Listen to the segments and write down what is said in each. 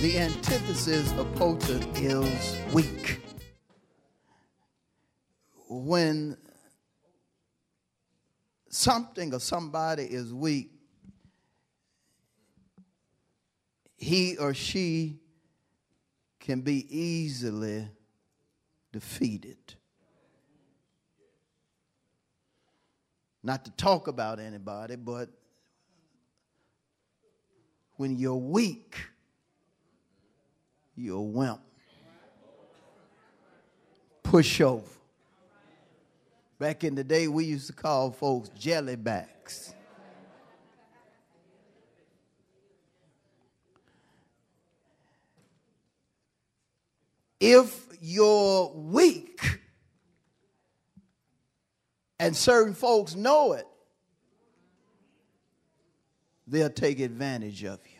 The antithesis of potent is weak. When something or somebody is weak, he or she can be easily defeated. Not to talk about anybody, but when you're weak, you're a wimp. Pushover. Back in the day, we used to call folks jellybacks. If you're weak, and certain folks know it, they'll take advantage of you.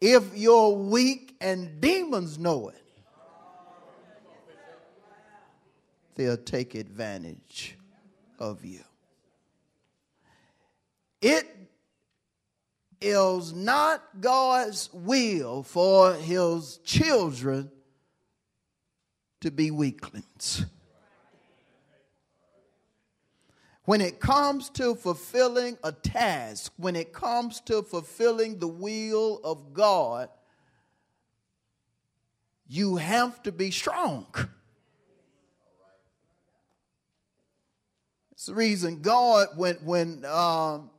If you're weak and demons know it, they'll take advantage of you. It is not God's will for his children to be weaklings. When it comes to fulfilling a task, when it comes to fulfilling the will of God, you have to be strong. It's the reason God, when, when um,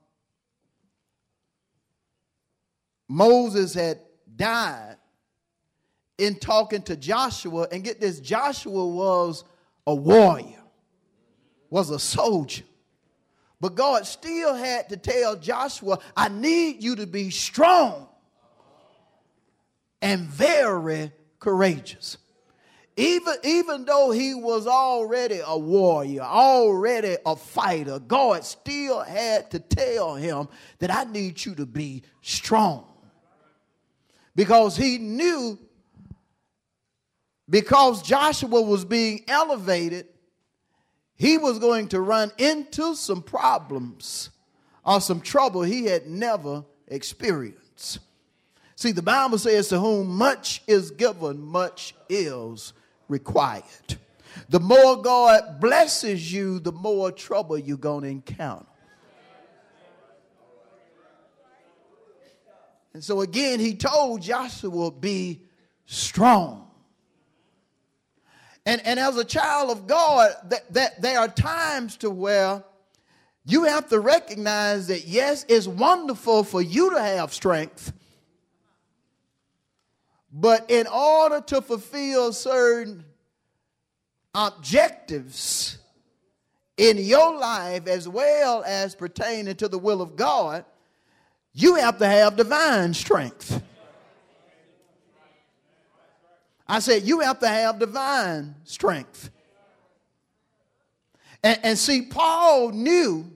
Moses had died, in talking to Joshua, and get this, Joshua was a warrior, was a soldier. But God still had to tell Joshua, I need you to be strong and very courageous. Even, even though he was already a warrior, already a fighter, God still had to tell him that I need you to be strong. Because he knew, because Joshua was being elevated, he was going to run into some problems or some trouble he had never experienced. See, the Bible says, To whom much is given, much is required. The more God blesses you, the more trouble you're going to encounter. And so again, he told Joshua, Be strong. And, and as a child of God, that, that there are times to where you have to recognize that yes, it's wonderful for you to have strength. But in order to fulfill certain objectives in your life as well as pertaining to the will of God, you have to have divine strength. I said, you have to have divine strength. And, and, see, Paul knew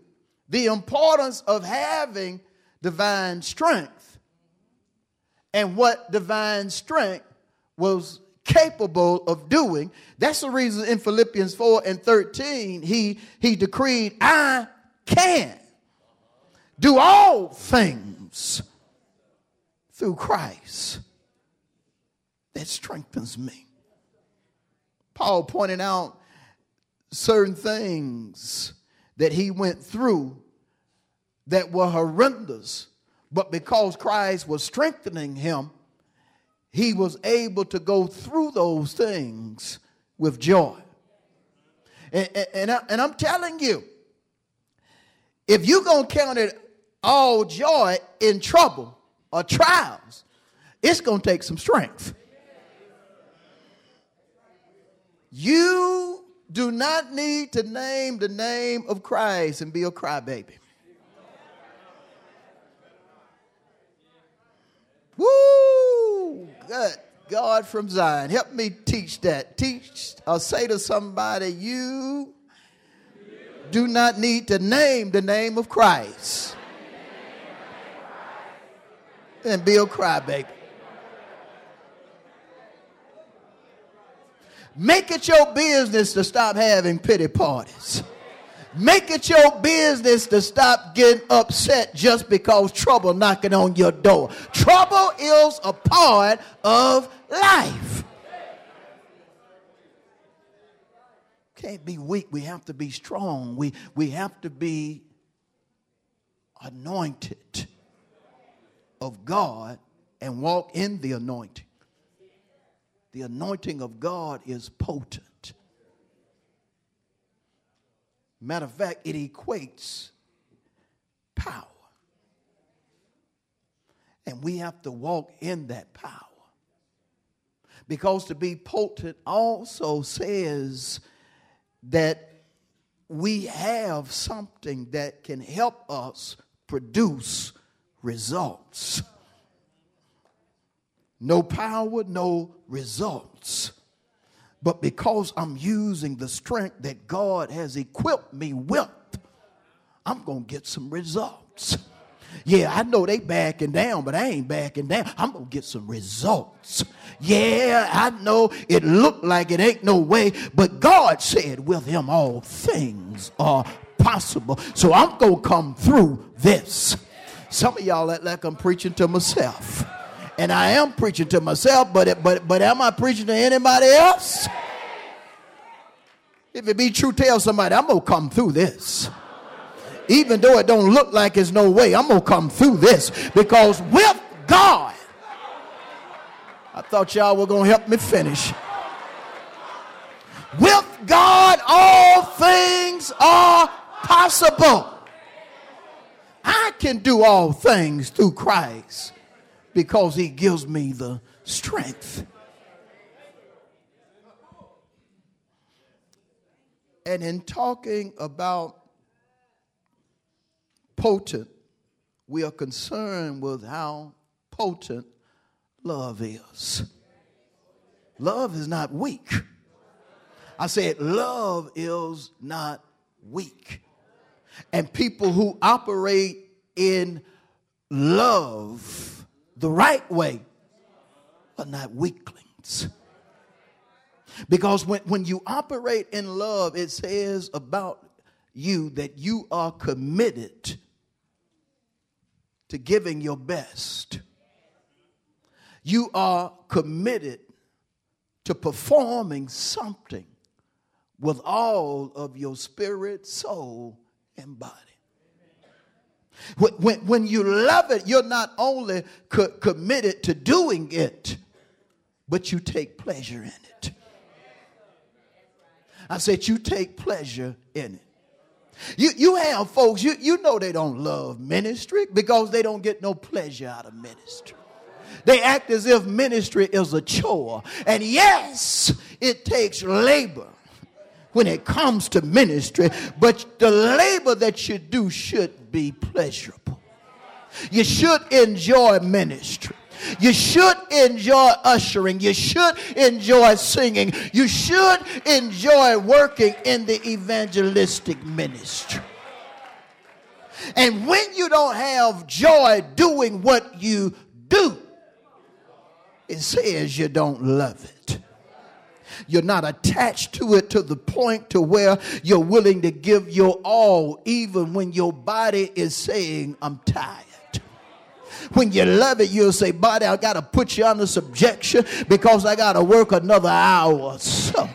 the importance of having divine strength and what divine strength was capable of doing. That's the reason in Philippians 4 and 13, he, he decreed, I can do all things through Christ that strengthens me. Paul pointed out certain things that he went through that were horrendous, but because Christ was strengthening him, he was able to go through those things with joy. And, and, I, and I'm telling you, if you're going to count it all joy in trouble or trials, it's going to take some strength. You do not need to name the name of Christ and be a crybaby. Woo! Good. God from Zion. Help me teach that. Teach or say to somebody, you do not need to name the name of Christ and be a crybaby. Make it your business to stop having pity parties. Make it your business to stop getting upset just because trouble knocking on your door. Trouble is a part of life. Can't be weak. We have to be strong. We, we have to be anointed of God and walk in the anointing. The anointing of God is potent. Matter of fact, it equates power. And we have to walk in that power. Because to be potent also says that we have something that can help us produce results. No power, no results. But because I'm using the strength that God has equipped me with, I'm going to get some results. Yeah, I know they backing down, but I ain't backing down. I'm going to get some results. Yeah, I know it looked like it ain't no way, but God said with him all things are possible. So I'm going to come through this. Some of y'all act like I'm preaching to myself. And I am preaching to myself, but, it, but, but am I preaching to anybody else? If it be true, tell somebody, I'm going to come through this. Even though it don't look like there's no way, I'm going to come through this. Because with God, I thought y'all were going to help me finish. With God, all things are possible. I can do all things through Christ because he gives me the strength. And in talking about potent, we are concerned with how potent love is. Love is not weak. I said, love is not weak. And people who operate in love the right way but not weaklings. Because when, when you operate in love, it says about you that you are committed to giving your best. You are committed to performing something with all of your spirit, soul, and body. When, when you love it, you're not only co- committed to doing it, but you take pleasure in it. I said, you take pleasure in it. You, you have folks, you, you know they don't love ministry because they don't get no pleasure out of ministry. They act as if ministry is a chore. And yes, it takes labor when it comes to ministry, but the labor that you do should be pleasurable. You should enjoy ministry. You should enjoy ushering. You should enjoy singing. You should enjoy working in the evangelistic ministry. And when you don't have joy doing what you do, it says you don't love it. You're not attached to it to the point to where you're willing to give your all even when your body is saying, I'm tired. When you love it, you'll say, Body, I got to put you under subjection because I got to work another hour. So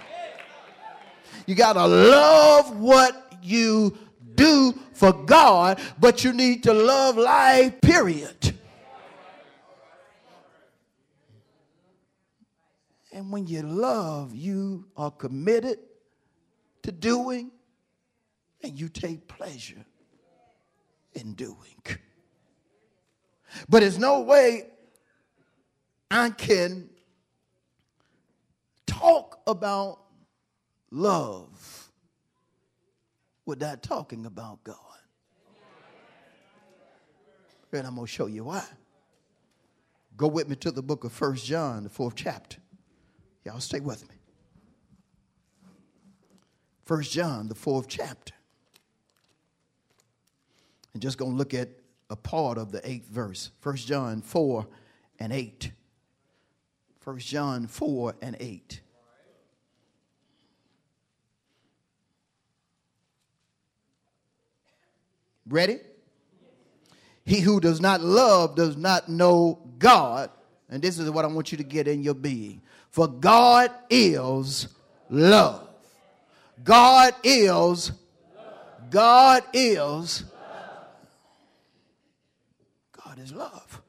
you got to love what you do for God, but you need to love life, period. And when you love, you are committed to doing and you take pleasure in doing. But there's no way I can talk about love without talking about God. And I'm going to show you why. Go with me to the book of First John, the fourth chapter. Y'all stay with me. First John, the fourth chapter. And just going to look at a part of the eighth verse. First John 4 and 8. First John 4 and 8. Ready? He who does not love does not know God. And this is what I want you to get in your being. For God is love. God is, God is, God is love.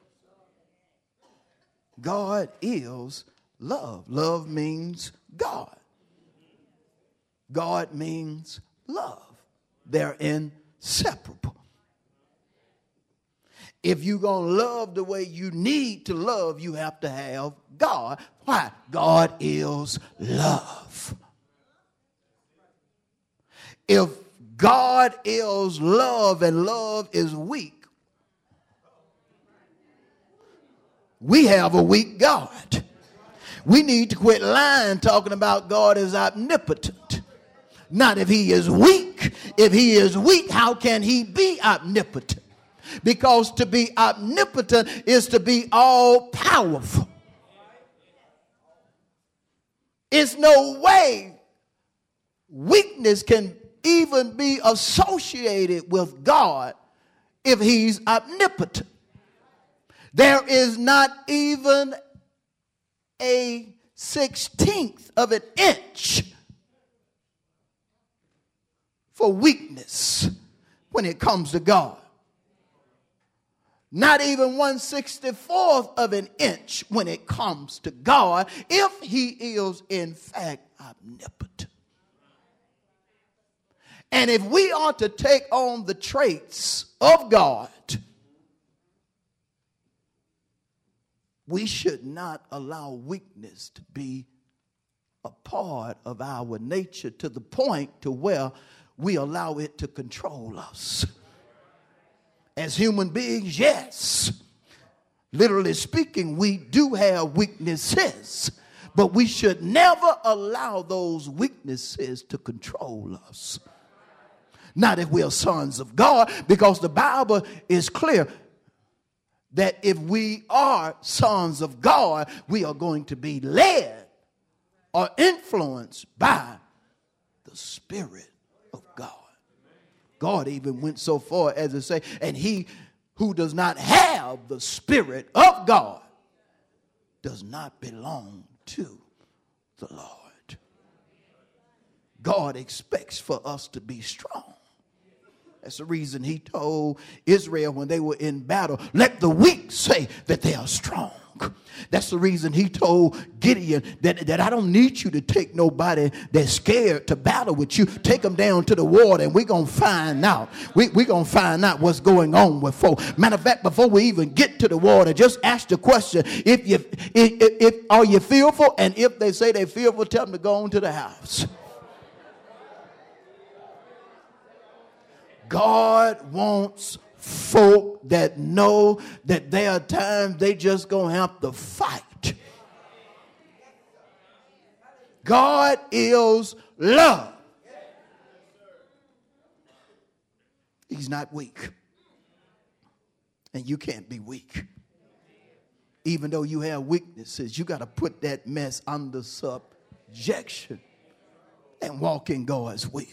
God is love. Love means God. God means love. They're inseparable. If you're going to love the way you need to love, you have to have God. Why? God is love. If God is love and love is weak, we have a weak God. We need to quit lying talking about God as omnipotent. Not if he is weak. If he is weak, how can he be omnipotent? Because to be omnipotent is to be all powerful. It's no way weakness can even be associated with God if he's omnipotent. There is not even a sixteenth of an inch for weakness when it comes to God. Not even 164th of an inch when it comes to God, if He is in fact omnipotent. And if we are to take on the traits of God, we should not allow weakness to be a part of our nature to the point to where we allow it to control us. As human beings, yes. Literally speaking, we do have weaknesses, but we should never allow those weaknesses to control us. Not if we are sons of God, because the Bible is clear that if we are sons of God, we are going to be led or influenced by the Spirit of God. God even went so far as to say, and he who does not have the Spirit of God does not belong to the Lord. God expects for us to be strong. That's the reason he told Israel when they were in battle, let the weak say that they are strong. That's the reason he told Gideon that, that I don't need you to take nobody that's scared to battle with you. Take them down to the water and we're going to find out. We're we going to find out what's going on with folk. Matter of fact, before we even get to the water, just ask the question if you if, if, if are you fearful? And if they say they're fearful, tell them to go on to the house. God wants folk that know that there are times they just gonna have to fight. God is love. He's not weak. And you can't be weak. Even though you have weaknesses, you got to put that mess under subjection and walk in God's will.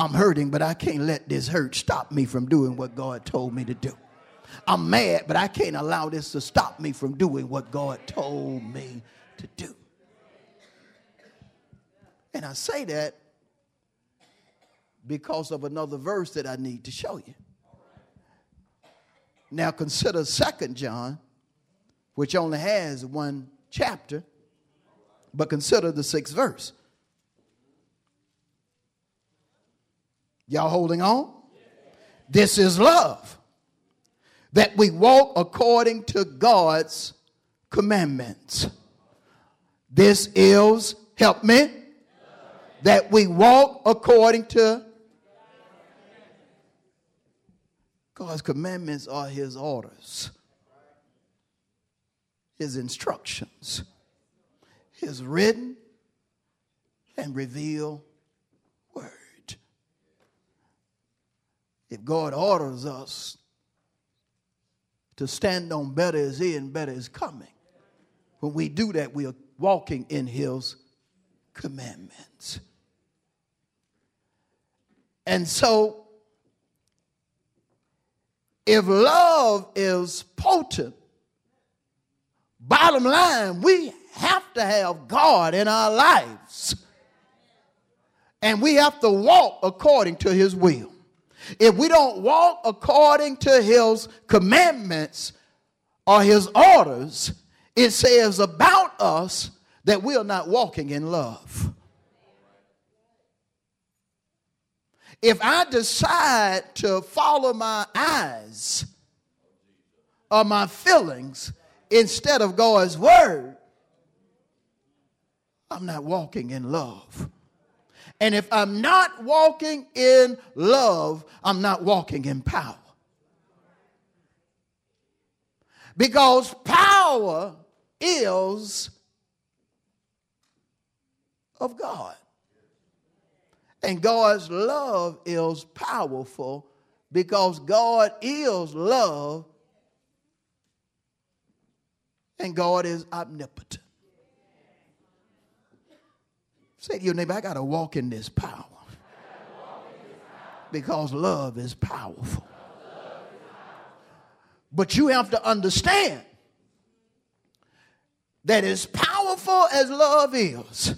I'm hurting, but I can't let this hurt stop me from doing what God told me to do. I'm mad, but I can't allow this to stop me from doing what God told me to do. And I say that because of another verse that I need to show you. Now consider Second John, which only has one chapter, but consider the sixth verse. Y'all holding on? This is love. That we walk according to God's commandments. This is, help me, that we walk according to God's commandments are his orders. his instructions, his written and revealed word. If God orders us to stand on better is in, better is coming, when we do that, we are walking in his commandments. And so, if love is potent, bottom line, we have to have God in our lives. And we have to walk according to his will. If we don't walk according to his commandments or his orders, it says about us that we are not walking in love. If I decide to follow my eyes or my feelings instead of God's word, I'm not walking in love. And if I'm not walking in love, I'm not walking in power. Because power is of God. And God's love is powerful because God is love and God is omnipotent. Say to your neighbor, I got to walk in this power. Because love is powerful. But you have to understand that as powerful as love is,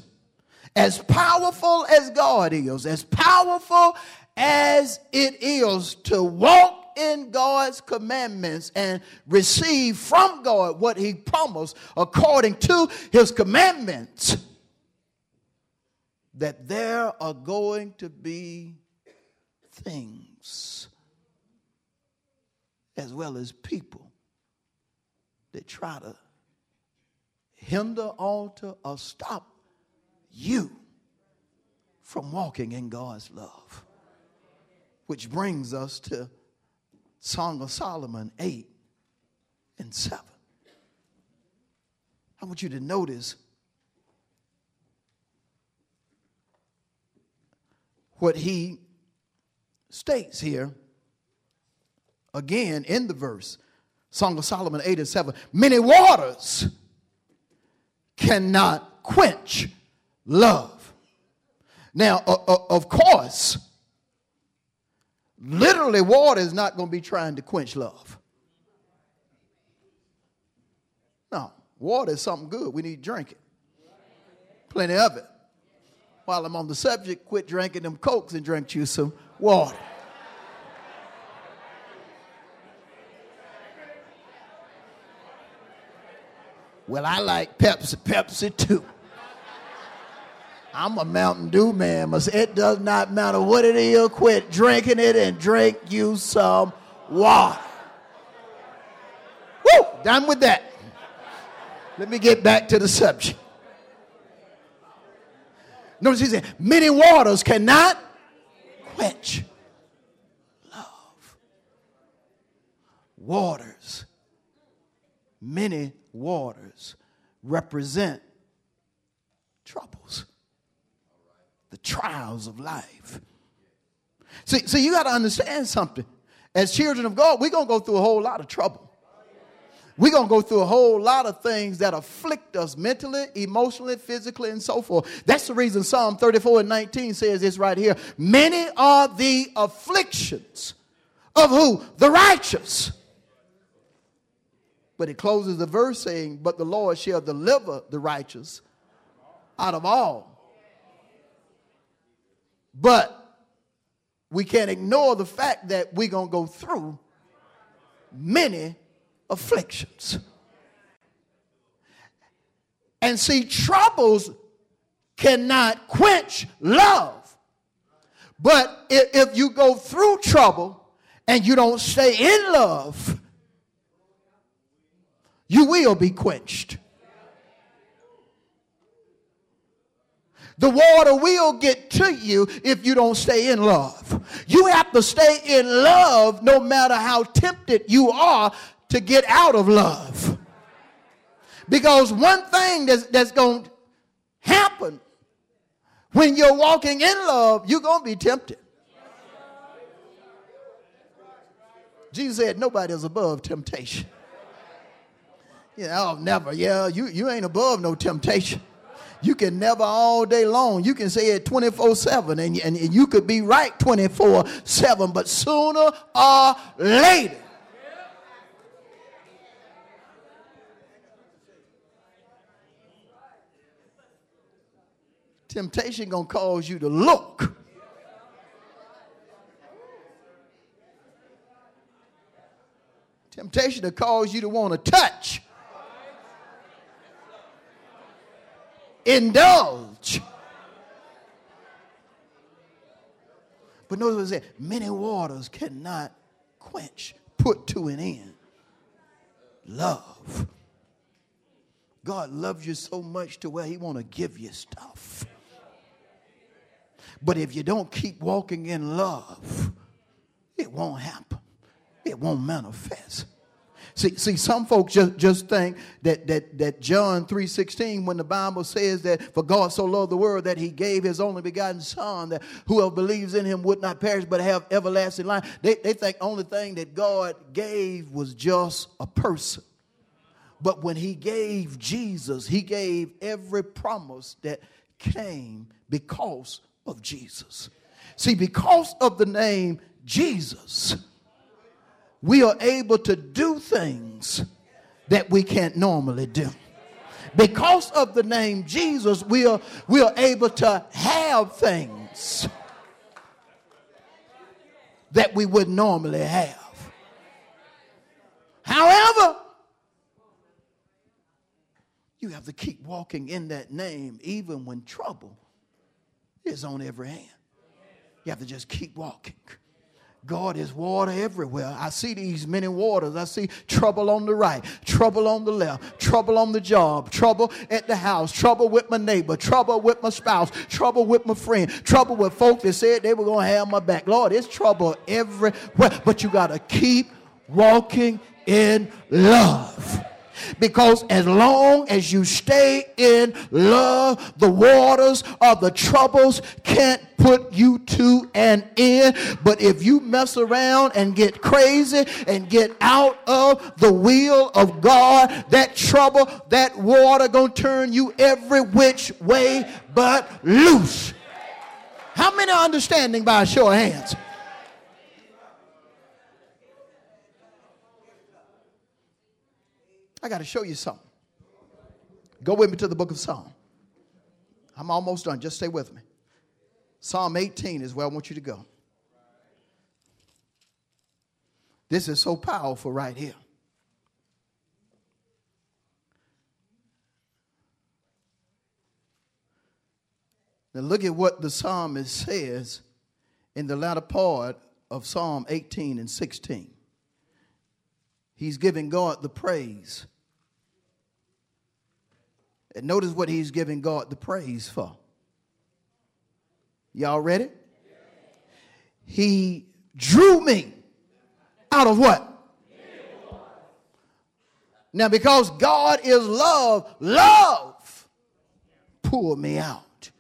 as powerful as God is, as powerful as it is to walk in God's commandments and receive from God what He promised according to His commandments, that there are going to be things as well as people that try to hinder, alter, or stop you from walking in God's love. Which brings us to Song of Solomon 8 and 7. I want you to notice what he states here again in the verse. Song of Solomon 8 and 7. Many waters cannot quench love. Now, of course, literally, water is not going to be trying to quench love. No, water is something good. We need to drink it. Plenty of it. While I'm on the subject, quit drinking them cokes and drink you some water. Well, I like Pepsi, Pepsi too. I'm a Mountain Dew man. But it does not matter what it is, quit drinking it and drink you some water. Woo! Done with that. Let me get back to the subject. Notice he said, many waters cannot quench love. Waters, many waters represent troubles the trials of life. See, see you got to understand something. As children of God, we're going to go through a whole lot of trouble. We're going to go through a whole lot of things that afflict us mentally, emotionally, physically, and so forth. That's the reason Psalm 34 and 19 says this right here. Many are the afflictions of who? The righteous. But it closes the verse saying, But the Lord shall deliver the righteous out of all but we can't ignore the fact that we're going to go through many afflictions. And see, troubles cannot quench love. But if, you go through trouble and you don't stay in love, you will be quenched. The water will get to you if you don't stay in love. You have to stay in love no matter how tempted you are to get out of love. Because one thing that's, that's going to happen when you're walking in love, you're going to be tempted. Jesus said, Nobody is above temptation. Yeah, oh, never. Yeah, you, you ain't above no temptation. You can never all day long. You can say it 24 7, and, and, and you could be right 24 7, but sooner or later, temptation gonna cause you to look temptation to cause you to want to touch indulge. But notice what it said many waters cannot quench, put to an end. Love. God loves you so much to where he want to give you stuff. But if you don't keep walking in love, it won't happen. It won't manifest. See, see, some folks just, just think that, that, that John 3.16, when the Bible says that for God so loved the world that he gave his only begotten son, that whoever believes in him would not perish but have everlasting life. They, they think only thing that God gave was just a person. But when he gave Jesus, he gave every promise that came because of Jesus. See, because of the name Jesus, we are able to do things that we can't normally do. Because of the name Jesus, we are, we are able to have things that we would normally have. However, you have to keep walking in that name even when trouble is on every hand. You have to just keep walking. God is water everywhere. I see these many waters. I see trouble on the right, trouble on the left, trouble on the job, trouble at the house, trouble with my neighbor, trouble with my spouse, trouble with my friend, trouble with folk that said they were going to have my back. Lord, it's trouble everywhere. But you got to keep walking in love. Because as long as you stay in love, the waters of the troubles can't put you to an end. But if you mess around and get crazy and get out of the will of God, that trouble, that water gonna turn you every which way but loose. How many are understanding by a show of hands? I got to show you something. Go with me to the book of Psalm. I'm almost done. Just stay with me. Psalm 18 is where I want you to go. This is so powerful right here. Now, look at what the psalmist says in the latter part of Psalm 18 and 16. He's giving God the praise and notice what he's giving God the praise for. Y'all ready? He drew me out of what? Now, because God is love, love pulled me out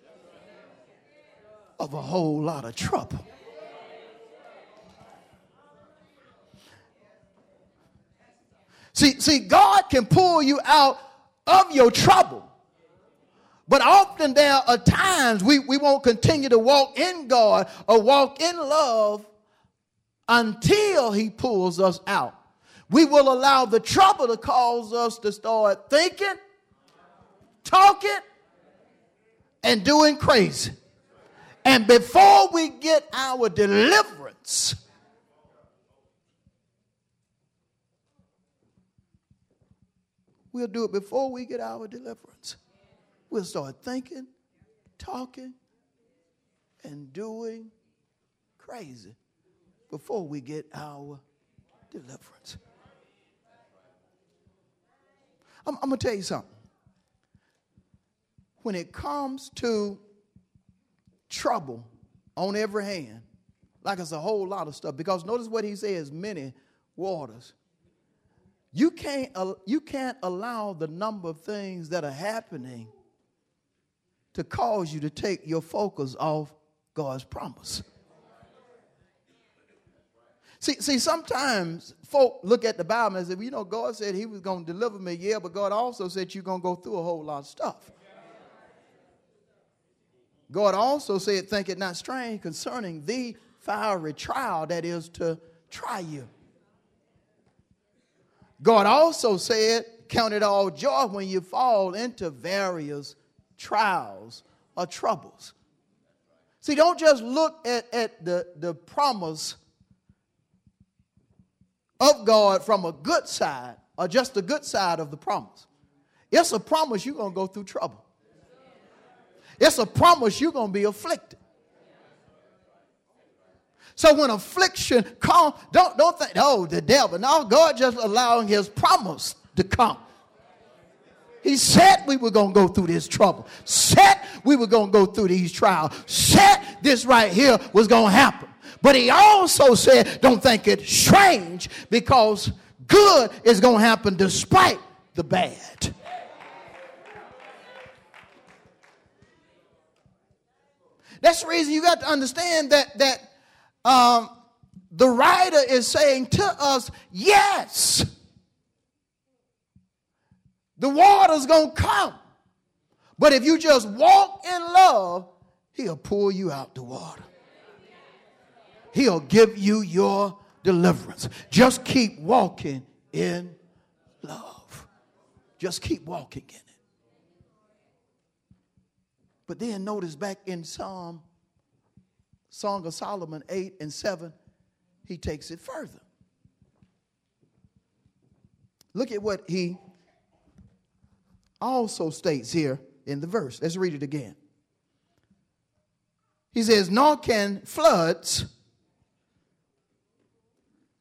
of a whole lot of trouble. See, see, God can pull you out of your trouble. But often there are times we, we won't continue to walk in God or walk in love until He pulls us out. We will allow the trouble to cause us to start thinking, talking, and doing crazy. And before we get our deliverance, We'll do it before we get our deliverance. We'll start thinking, talking, and doing crazy before we get our deliverance. I'm, I'm going to tell you something. When it comes to trouble on every hand, like it's a whole lot of stuff, because notice what he says many waters you can't, you can't allow the number of things that are happening to cause you to take your focus off God's promise. See, see, sometimes folk look at the Bible and say, well, you know, God said he was going to deliver me, yeah, but God also said you're going to go through a whole lot of stuff. God also said, think it not strange concerning the fiery trial that is to try you. God also said, count it all joy when you fall into various trials or troubles. See, don't just look at, at the, the promise of God from a good side or just the good side of the promise. It's a promise you're going to go through trouble. It's a promise you're going to be afflicted. So when affliction comes, don't, don't think, oh, the devil. No, God just allowing his promise to come. He said we were going to go through this trouble. Said we were going to go through these trials. Said this right here was going to happen. But he also said, don't think it strange because good is going to happen despite the bad. That's the reason you got to understand that that um, the writer is saying to us, yes, the water's going to come. But if you just walk in love, he'll pull you out the water. He'll give you your deliverance. Just keep walking in love. Just keep walking in it. But then notice back in Psalm, Song of Solomon 8 and 7, he takes it further. Look at what he also states here in the verse. Let's read it again. He says, Nor can floods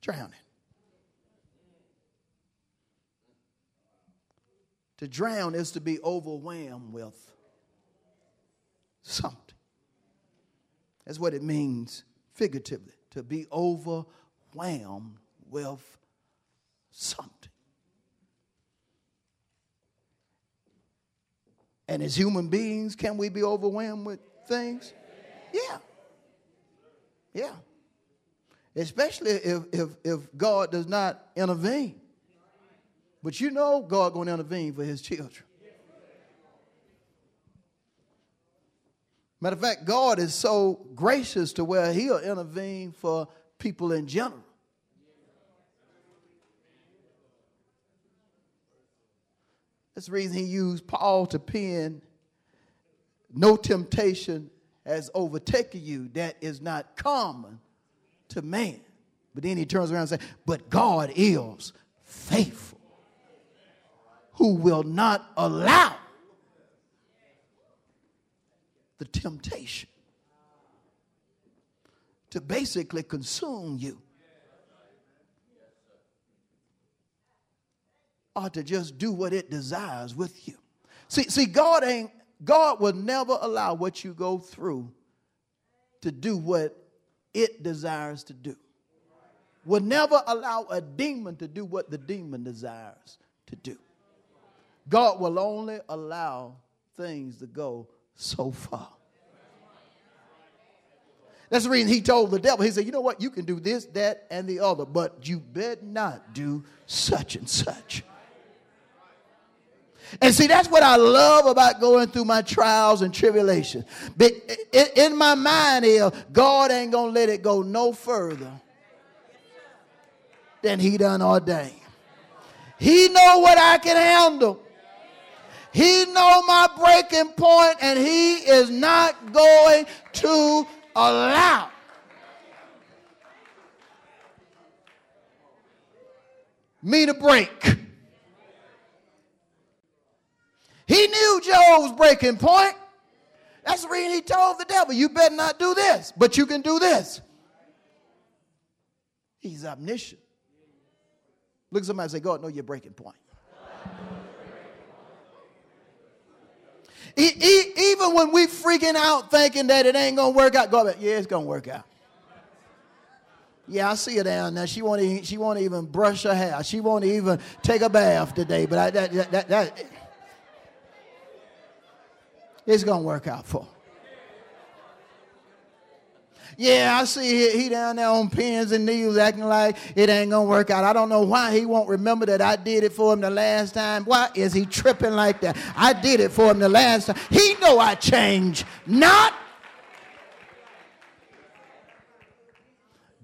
drown it. To drown is to be overwhelmed with something. That's what it means figuratively, to be overwhelmed with something. And as human beings, can we be overwhelmed with things? Yeah. Yeah. Especially if, if, if God does not intervene. But you know God going to intervene for his children. Matter of fact, God is so gracious to where he'll intervene for people in general. That's the reason he used Paul to pen, No temptation has overtaken you that is not common to man. But then he turns around and says, But God is faithful, who will not allow the temptation to basically consume you. or to just do what it desires with you. See, see, God ain't, God will never allow what you go through to do what it desires to do. Will never allow a demon to do what the demon desires to do. God will only allow things to go so far. That's the reason he told the devil, he said, You know what? You can do this, that, and the other, but you better not do such and such. And see, that's what I love about going through my trials and tribulations. But in my mind is God ain't gonna let it go no further than He done ordained. He know what I can handle. He know my breaking point, and He is not going to allow me to break. He knew Job's breaking point. That's the reason he told the devil, You better not do this, but you can do this. He's omniscient. Look at somebody and say, God, know your breaking point. He, he, even when we freaking out thinking that it ain't gonna work out, God, yeah, it's gonna work out. Yeah, I see her down there. She won't even, she won't even brush her hair. She won't even take a bath today. But I, that, that, that, that it's going to work out for her. Yeah, I see he, he down there on pins and needles acting like it ain't gonna work out. I don't know why he won't remember that I did it for him the last time. Why is he tripping like that? I did it for him the last time. He know I changed. Not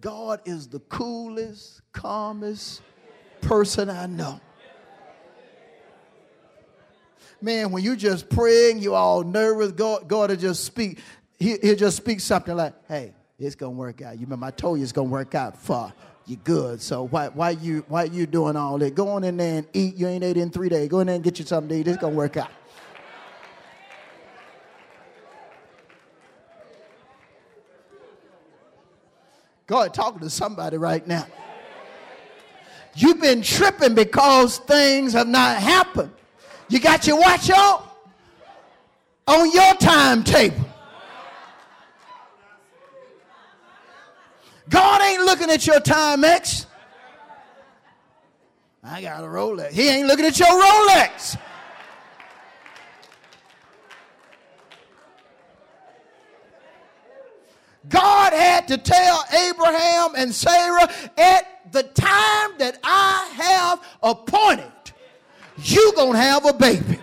God is the coolest, calmest person I know. Man, when you just praying, you all nervous, God, God will just speak. He, he'll just speak something like, hey, it's gonna work out. You remember I told you it's gonna work out for you good. So why why you why you doing all that? Go on in there and eat. You ain't ate in three days. Go in there and get you something to eat. It's gonna work out. God talking to somebody right now. You've been tripping because things have not happened. You got your watch on on your timetable. God ain't looking at your Timex. I got a Rolex. He ain't looking at your Rolex. God had to tell Abraham and Sarah at the time that I have appointed, you're gonna have a baby.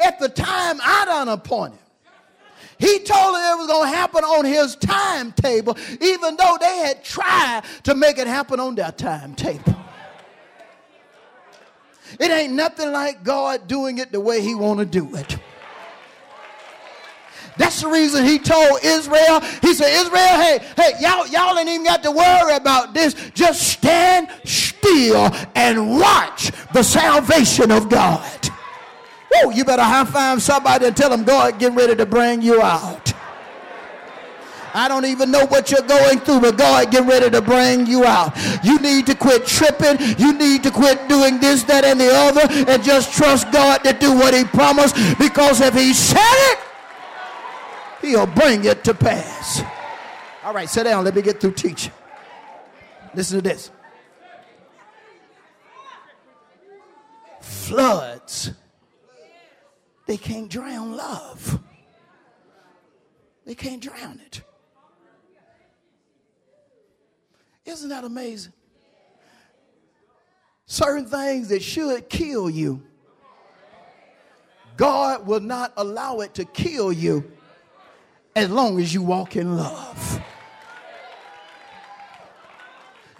At the time I done appointed. He told them it was going to happen on his timetable, even though they had tried to make it happen on their timetable. It ain't nothing like God doing it the way he want to do it. That's the reason he told Israel, he said, Israel, hey, hey, y'all, y'all ain't even got to worry about this. Just stand still and watch the salvation of God. Woo, you better high five somebody and tell them God getting ready to bring you out. I don't even know what you're going through, but God getting ready to bring you out. You need to quit tripping. You need to quit doing this, that, and the other, and just trust God to do what He promised. Because if He said it, He'll bring it to pass. All right, sit down. Let me get through teaching. Listen to this. Floods they can't drown love. They can't drown it. Isn't that amazing? Certain things that should kill you, God will not allow it to kill you as long as you walk in love.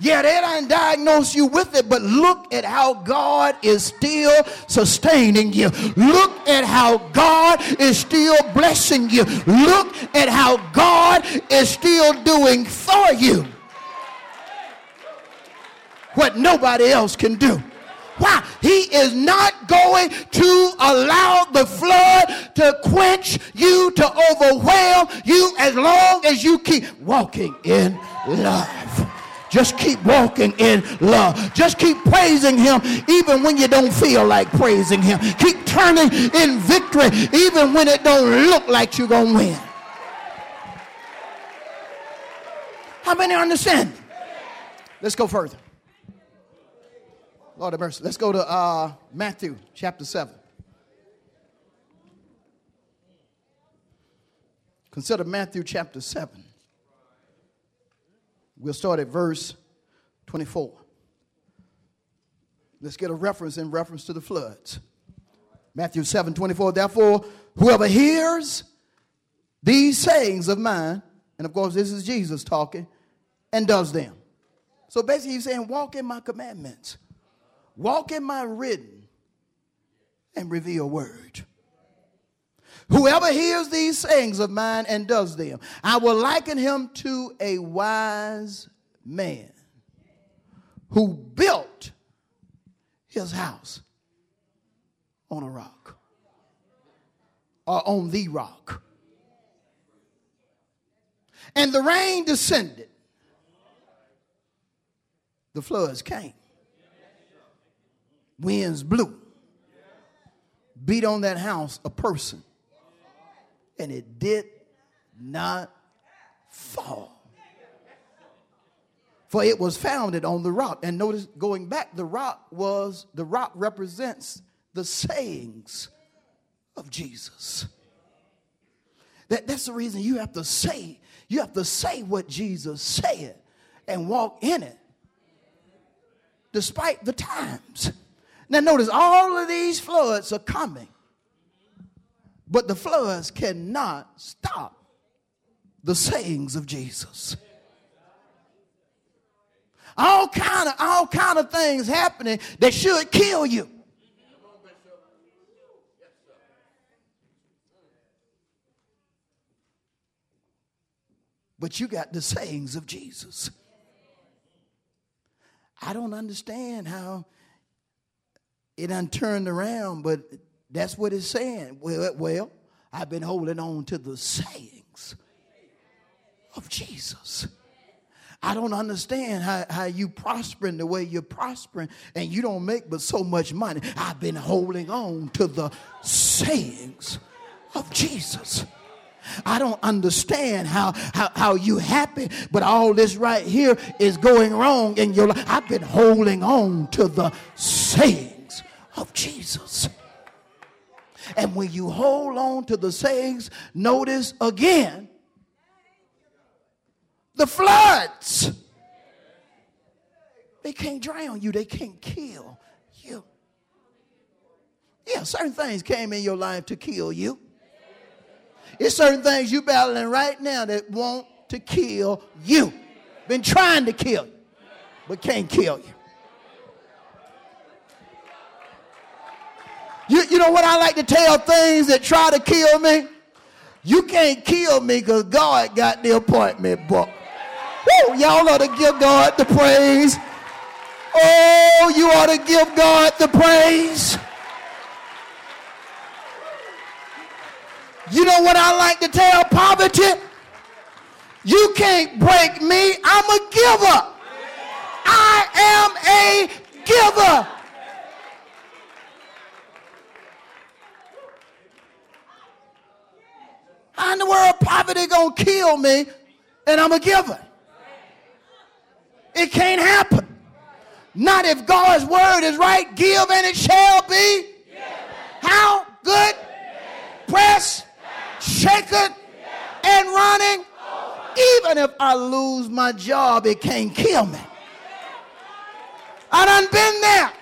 Yeah, they didn't diagnose you with it, but look at how God is still sustaining you. Look at how God is still blessing you. Look at how God is still doing for you what nobody else can do. Why? He is not going to allow the flood to quench you, to overwhelm you, as long as you keep walking in love. Just keep walking in love. Just keep praising Him even when you don't feel like praising Him. Keep turning in victory even when it don't look like you're going to win. How many understand? Let's go further. Lord have mercy. Let's go to uh, Matthew chapter 7. Consider Matthew chapter 7. We'll start at verse 24. Let's get a reference in reference to the floods. Matthew 7 24. Therefore, whoever hears these sayings of mine, and of course, this is Jesus talking, and does them. So basically, he's saying, Walk in my commandments, walk in my written and reveal word. Whoever hears these sayings of mine and does them, I will liken him to a wise man who built his house on a rock or on the rock. And the rain descended, the floods came, winds blew, beat on that house a person and it did not fall. For it was founded on the rock. And notice going back, the rock was, the rock represents the sayings of Jesus. That, that's the reason you have to say, you have to say what Jesus said and walk in it despite the times. Now, notice all of these floods are coming, but the floods cannot stop the sayings of Jesus. All kind of all kind of things happening that should kill you. But you got the sayings of Jesus. I don't understand how it unturned around, but that's what it's saying. Well, well, I've been holding on to the sayings of Jesus. I don't understand how, how you prospering the way you're prospering and you don't make but so much money. I've been holding on to the sayings of Jesus. I don't understand how, how, how you happy, but all this right here is going wrong in your life. I've been holding on to the sayings of Jesus. And when you hold on to the sayings, notice again the floods. They can't drown you, they can't kill you. Yeah, certain things came in your life to kill you. It's certain things you're battling right now that want to kill you. Been trying to kill you, but can't kill you. You, you know what I like to tell things that try to kill me? You can't kill me because God got the appointment book. Woo, y'all ought to give God the praise. Oh, you ought to give God the praise. You know what I like to tell poverty? You can't break me. I'm a giver. I am a giver. How in the world poverty gonna kill me and I'm a giver? It can't happen. Not if God's word is right. Give and it shall be. How good? Press shaken and running. Even if I lose my job, it can't kill me. I done been there.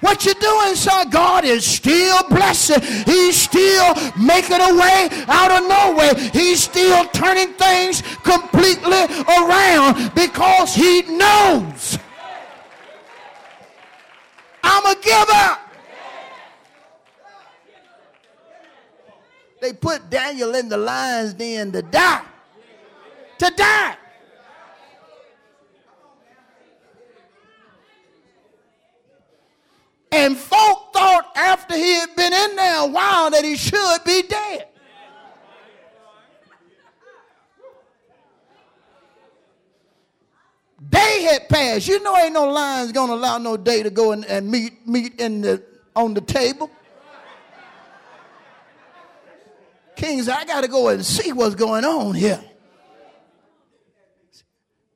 What you doing, son? God is still blessing. He's still making a way out of nowhere. He's still turning things completely around because he knows. I'm a giver. They put Daniel in the lion's den to die. To die. And folk thought after he had been in there a while that he should be dead. Day had passed. You know ain't no lions gonna allow no day to go and, and meet meet in the on the table. King said, I got to go and see what's going on here.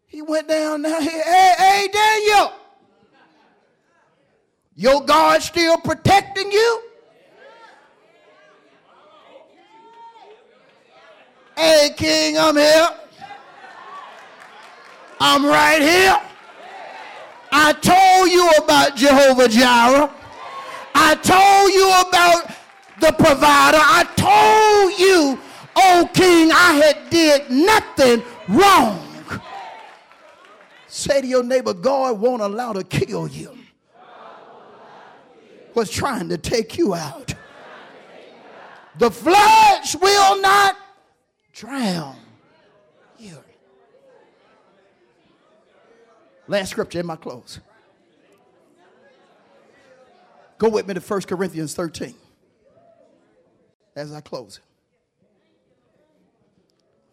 He went down there. Hey, hey, Daniel. Your God still protecting you? Hey, King, I'm here. I'm right here. I told you about Jehovah Jireh. I told you about the provider. I told you, oh king, I had did nothing wrong. Say to your neighbor, God won't allow to kill you. Was trying to take you out. The floods will not drown you. Last scripture in my close. Go with me to 1 Corinthians 13 as I close.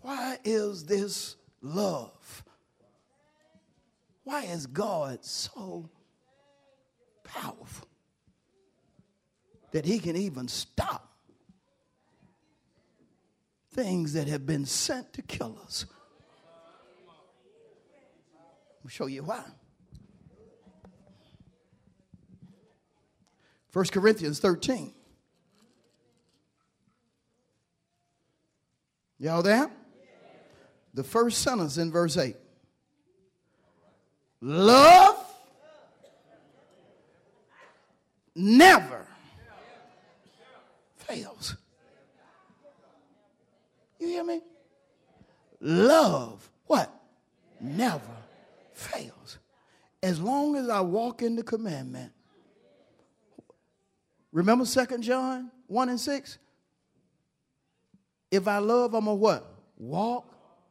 Why is this love? Why is God so powerful that he can even stop things that have been sent to kill us. I'll show you why. 1 Corinthians 13. Y'all there? The first sentence in verse 8. Love never fails. You hear me? Love, what? Never fails. As long as I walk in the commandment. Remember Second John 1 and 6? If I love, I'm a what? Walk.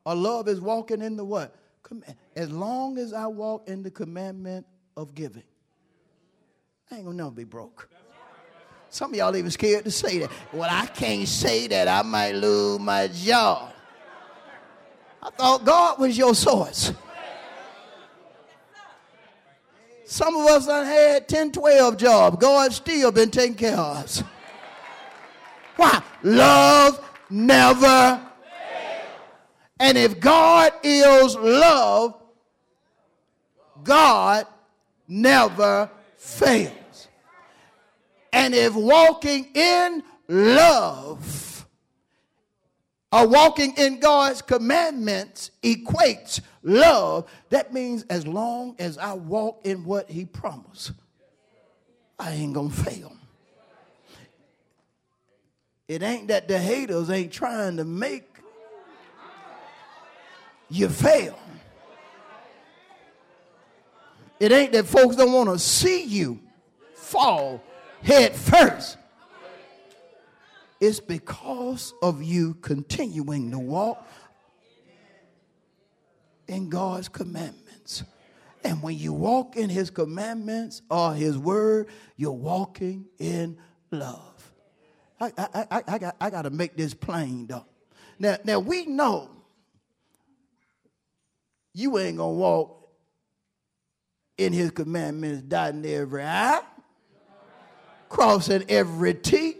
Or love is walking in the what? Command. As long as I walk in the commandment of giving, I ain't gonna never be broke. Some of y'all even scared to say that. Well, I can't say that. I might lose my job. I thought God was your source. Some of us done had 10, 12 jobs. God still been taking care of us. Why? Love never. And if God is love, God never fails. And if walking in love or walking in God's commandments equates love, that means as long as I walk in what He promised, I ain't gonna fail. It ain't that the haters ain't trying to make you fail. It ain't that folks don't want to see you fall head first. It's because of you continuing to walk in God's commandments. And when you walk in his commandments or his word, you're walking in love. I, I, I, I, got, I got to make this plain, though. Now, now, we know you ain't going to walk in his commandments, dotting every I, crossing every T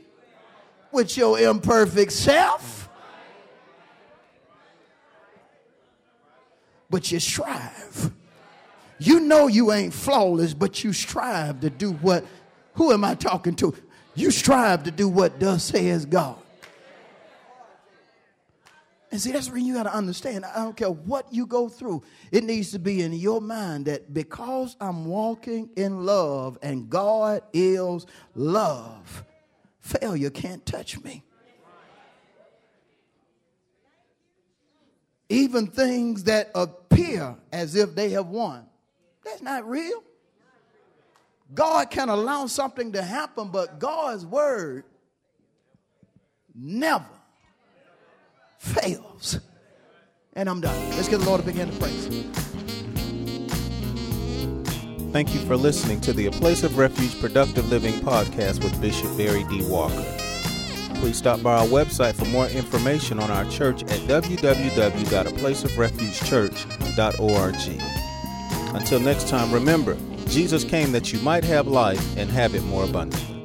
with your imperfect self. But you strive. You know you ain't flawless, but you strive to do what, who am I talking to? You strive to do what does says God. And see, that's where you got to understand. I don't care what you go through. It needs to be in your mind that because I'm walking in love and God is love, failure can't touch me. Even things that appear as if they have won, that's not real. God can allow something to happen, but God's word never fails. And I'm done. Let's get the Lord to begin to praise. Thank you for listening to the A Place of Refuge Productive Living podcast with Bishop Barry D. Walker. Please stop by our website for more information on our church at www.aplaceofrefugechurch.org. Until next time, remember, Jesus came that you might have life and have it more abundantly.